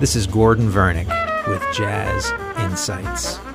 This is Gordon Vernick with Jazz Insights.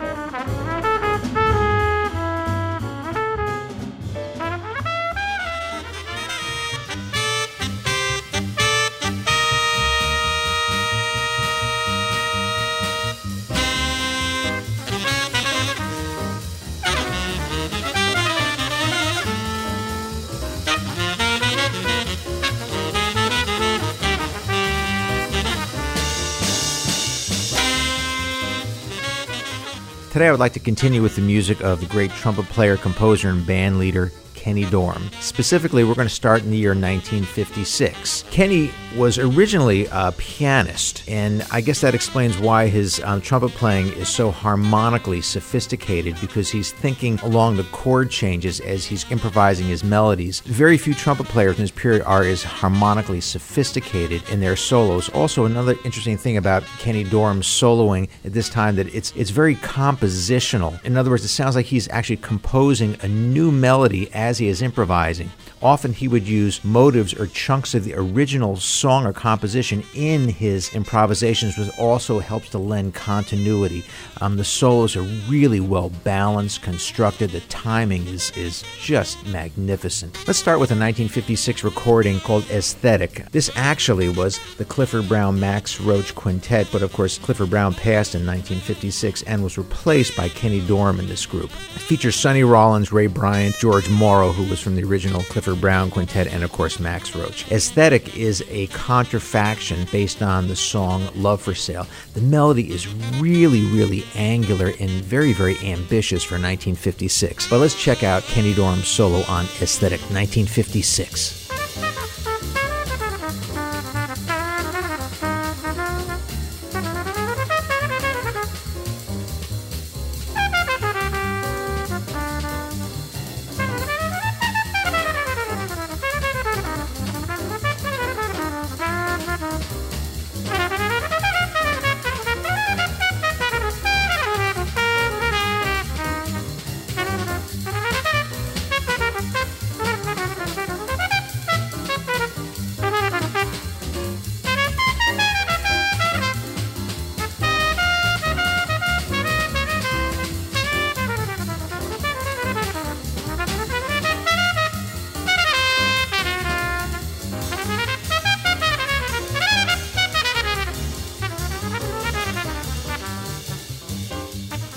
Today, I would like to continue with the music of the great trumpet player, composer, and band leader Kenny Dorham. Specifically, we're going to start in the year 1956. Kenny was originally a pianist, and I guess that explains why his um, trumpet playing is so harmonically sophisticated because he's thinking along the chord changes as he's improvising his melodies. Very few trumpet players in this period are as harmonically sophisticated in their solos. Also, another interesting thing about Kenny Dorham's soloing at this time that it's it's very compositional. In other words, it sounds like he's actually composing a new melody as as he is improvising. Often he would use motives or chunks of the original song or composition in his improvisations, which also helps to lend continuity. Um, the solos are really well balanced, constructed. The timing is, is just magnificent. Let's start with a 1956 recording called Ezz-thetic. This actually was the Clifford Brown Max Roach Quintet, but of course, Clifford Brown passed in 1956 and was replaced by Kenny Dorham in this group. It features Sonny Rollins, Ray Bryant, George Morrow, who was from the original Clifford Brown Quintet, and of course Max Roach. Ezz-thetic is a contrafaction based on the song Love for Sale. The melody is really, really angular and very, very ambitious for 1956. But let's check out Kenny Dorham's solo on Ezz-thetic 1956.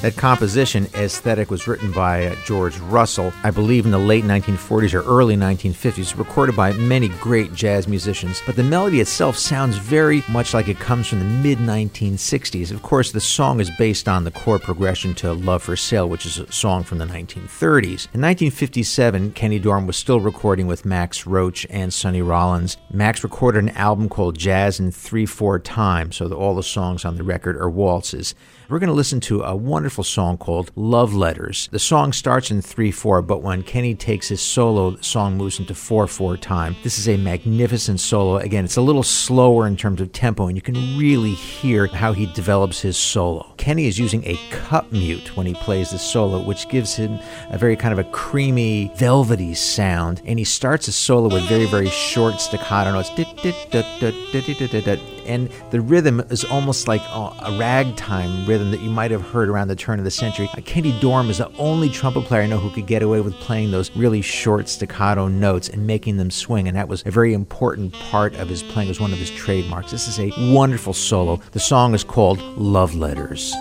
That composition, Ezz-thetic, was written by uh, George Russell, I believe in the late 1940s or early 1950s, recorded by many great jazz musicians. But the melody itself sounds very much like it comes from the mid 1960s. Of course, the song is based on the chord progression to Love for Sale, which is a song from the 1930s. In 1957, Kenny Dorham was still recording with Max Roach and Sonny Rollins. Max recorded an album called Jazz in 3 4 Time, so all the songs on the record are waltzes. We're going to listen to a wonderful song called Love Letters. The song starts in 3 4, but when Kenny takes his solo, the song moves into 4 4 time. This is a magnificent solo. Again, it's a little slower in terms of tempo, and you can really hear how he develops his solo. Kenny is using a cup mute when he plays the solo, which gives him a very kind of a creamy, velvety sound. And he starts his solo with very, very short staccato notes and the rhythm is almost like a ragtime rhythm that you might have heard around the turn of the century. Uh, Kenny Dorham is the only trumpet player I know who could get away with playing those really short staccato notes and making them swing, and that was a very important part of his playing. It was one of his trademarks. This is a wonderful solo. The song is called Love Letters.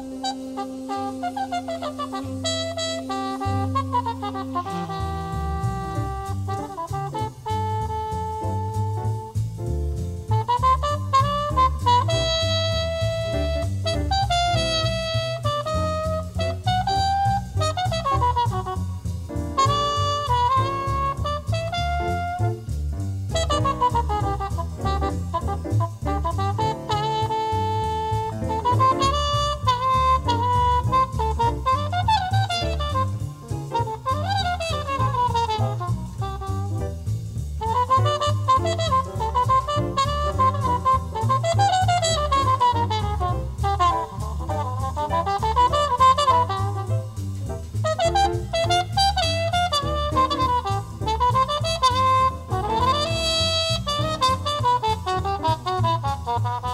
Oh.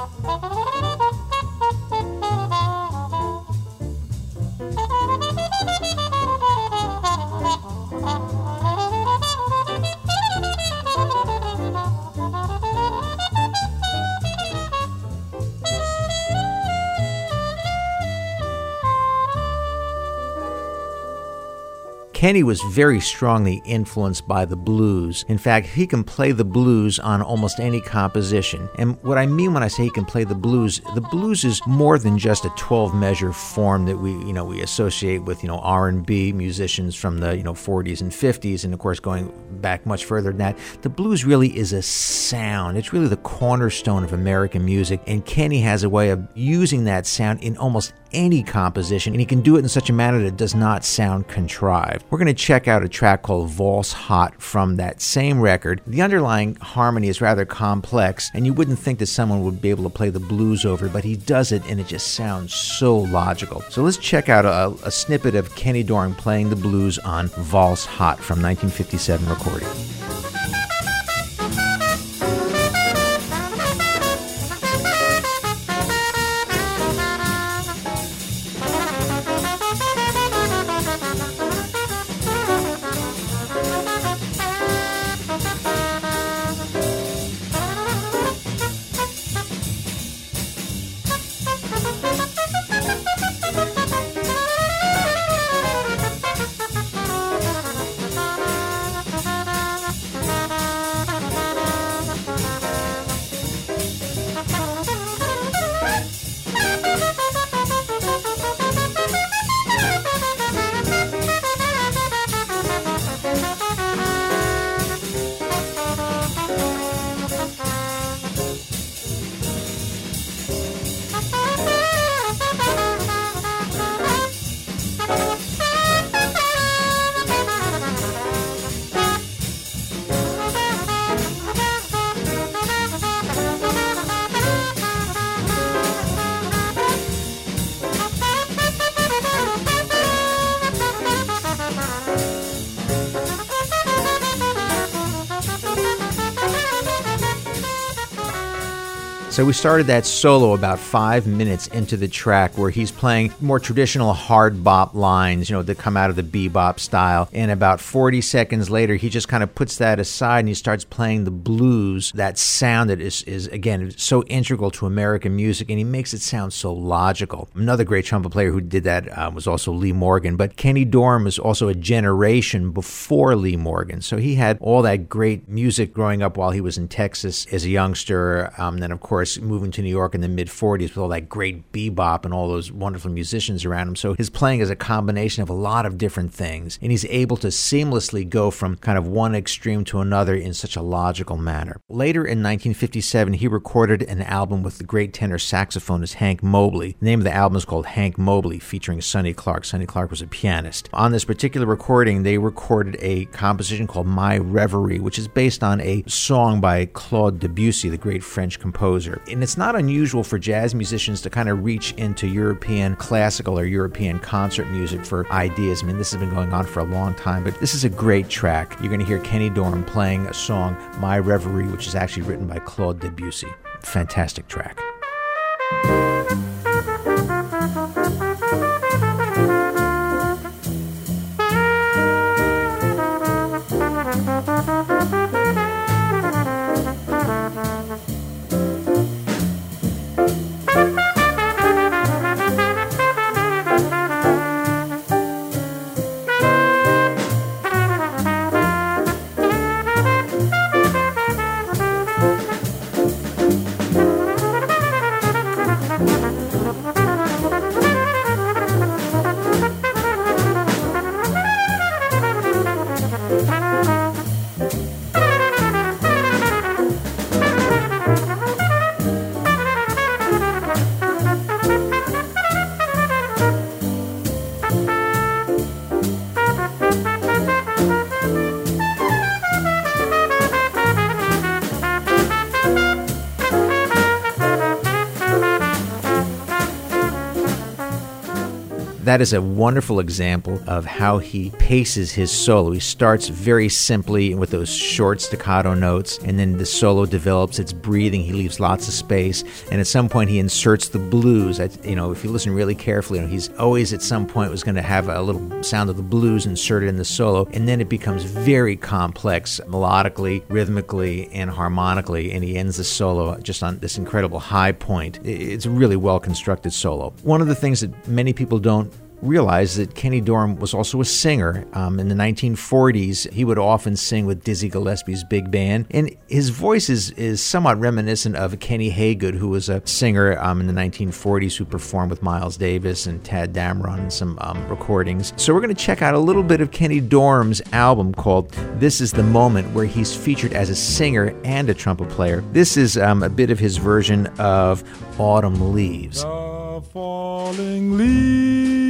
Kenny was very strongly influenced by the blues. In fact, he can play the blues on almost any composition. And what I mean when I say he can play the blues, the blues is more than just a 12 measure form that we, you know, we associate with, you know, R&B musicians from the, you know, 40s and 50s and of course going back much further than that. The blues really is a sound. It's really the cornerstone of American music and Kenny has a way of using that sound in almost any composition, and he can do it in such a manner that it does not sound contrived. We're going to check out a track called Valse Hot from that same record. The underlying harmony is rather complex, and you wouldn't think that someone would be able to play the blues over, but he does it, and it just sounds so logical. So let's check out a, a snippet of Kenny Dorham playing the blues on Valse Hot from 1957 recording. So we started that solo about five minutes into the track where he's playing more traditional hard bop lines, you know, that come out of the bebop style. And about 40 seconds later, he just kind of puts that aside and he starts playing the blues, that sound that is, is again, so integral to American music. And he makes it sound so logical. Another great trumpet player who did that uh, was also Lee Morgan. But Kenny Dorham was also a generation before Lee Morgan. So he had all that great music growing up while he was in Texas as a youngster. Um, then, of course, course, moving to New York in the mid 40s with all that great bebop and all those wonderful musicians around him. So his playing is a combination of a lot of different things, and he's able to seamlessly go from kind of one extreme to another in such a logical manner. Later in 1957, he recorded an album with the great tenor saxophonist Hank Mobley. The name of the album is called Hank Mobley, featuring Sonny Clark. Sonny Clark was a pianist. On this particular recording, they recorded a composition called My Reverie, which is based on a song by Claude Debussy, the great French composer. And it's not unusual for jazz musicians to kind of reach into European classical or European concert music for ideas. I mean, this has been going on for a long time, but this is a great track. You're going to hear Kenny Dorham playing a song, My Reverie, which is actually written by Claude Debussy. Fantastic track. That is a wonderful example of how he paces his solo. He starts very simply with those short staccato notes, and then the solo develops its breathing. He leaves lots of space, and at some point he inserts the blues. you know, if you listen really carefully, you know, he's always at some point was going to have a little sound of the blues inserted in the solo, and then it becomes very complex melodically, rhythmically, and harmonically, and he ends the solo just on this incredible high point. It's a really well constructed solo. One of the things that many people don't realize that Kenny Dorham was also a singer. Um, in the 1940s, he would often sing with Dizzy Gillespie's big band, and his voice is, is somewhat reminiscent of Kenny Hagood, who was a singer um, in the 1940s who performed with Miles Davis and Tadd Dameron in some um, recordings. So we're going to check out a little bit of Kenny Dorham's album called This Is the Moment, where he's featured as a singer and a trumpet player. This is um, a bit of his version of Autumn Leaves. The falling leaves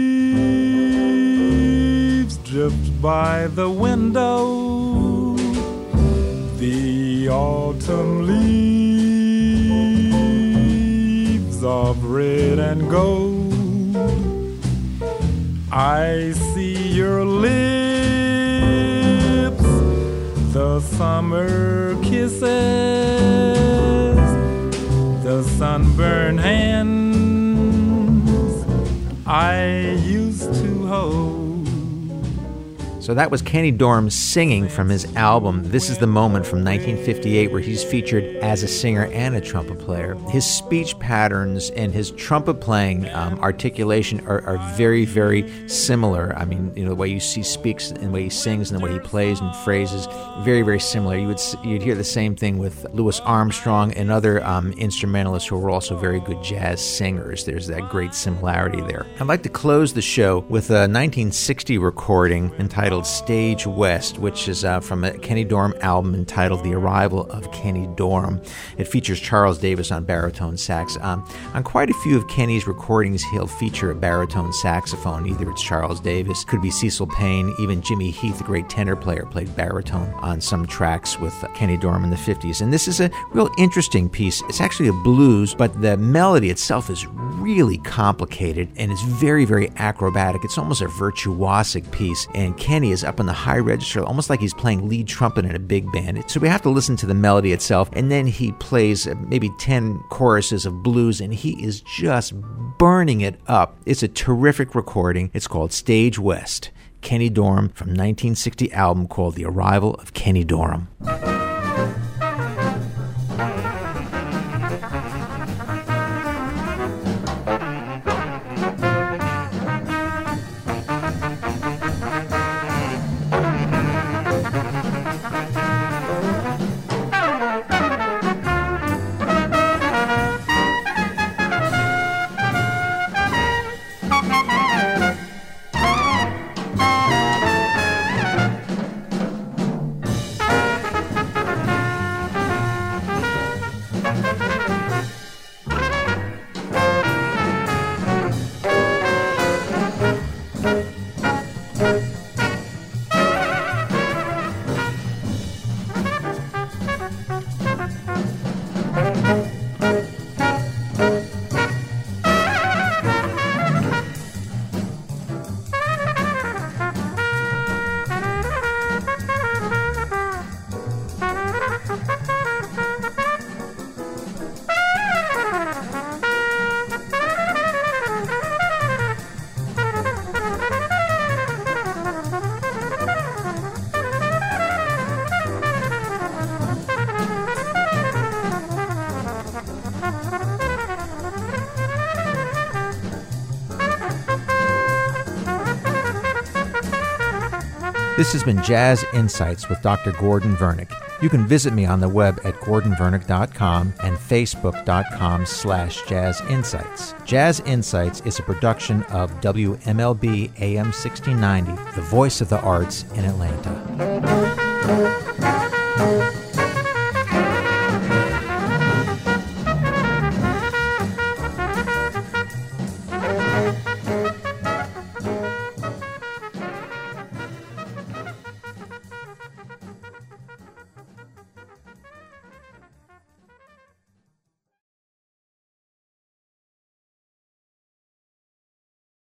by the window. The autumn leaves of red and gold. I see your lips, the summer kisses the sunburned hands So that was Kenny Dorham singing from his album This Is the Moment from 1958, where he's featured as a singer and a trumpet player. His speech patterns and his trumpet playing um, articulation are, are, very, very similar. I mean, you know, the way you see speaks and the way he sings and the way he plays and phrases, very, very similar. You would you'd hear the same thing with Louis Armstrong and other um, instrumentalists who were also very good jazz singers. There's that great similarity there. I'd like to close the show with a 1960 recording entitled Stage West, which is uh, from a Kenny Dorham album entitled The Arrival of Kenny Dorham. It features Charles Davis on baritone sax. Um, on quite a few of Kenny's recordings, he'll feature a baritone saxophone. Either it's Charles Davis, could be Cecil Payne, even Jimmy Heath, the great tenor player, played baritone on some tracks with uh, Kenny Dorham in the 50s. And this is a real interesting piece. It's actually a blues, but the melody itself is really complicated and it's very, very acrobatic. It's almost a virtuosic piece. And Kenny Is up in the high register, almost like he's playing lead trumpet in a big band. So we have to listen to the melody itself, and then he plays uh, maybe 10 choruses of blues, and he is just burning it up. It's a terrific recording. It's called Stage West. Kenny Dorham from 1960 album called The Arrival of Kenny Dorham. This has been Jazz Insights with Dr. Gordon Vernick. You can visit me on the web at gordonvernick.com and facebook.com slash jazz insights. Jazz Insights is a production of WMLB AM 1690, the voice of the arts in Atlanta.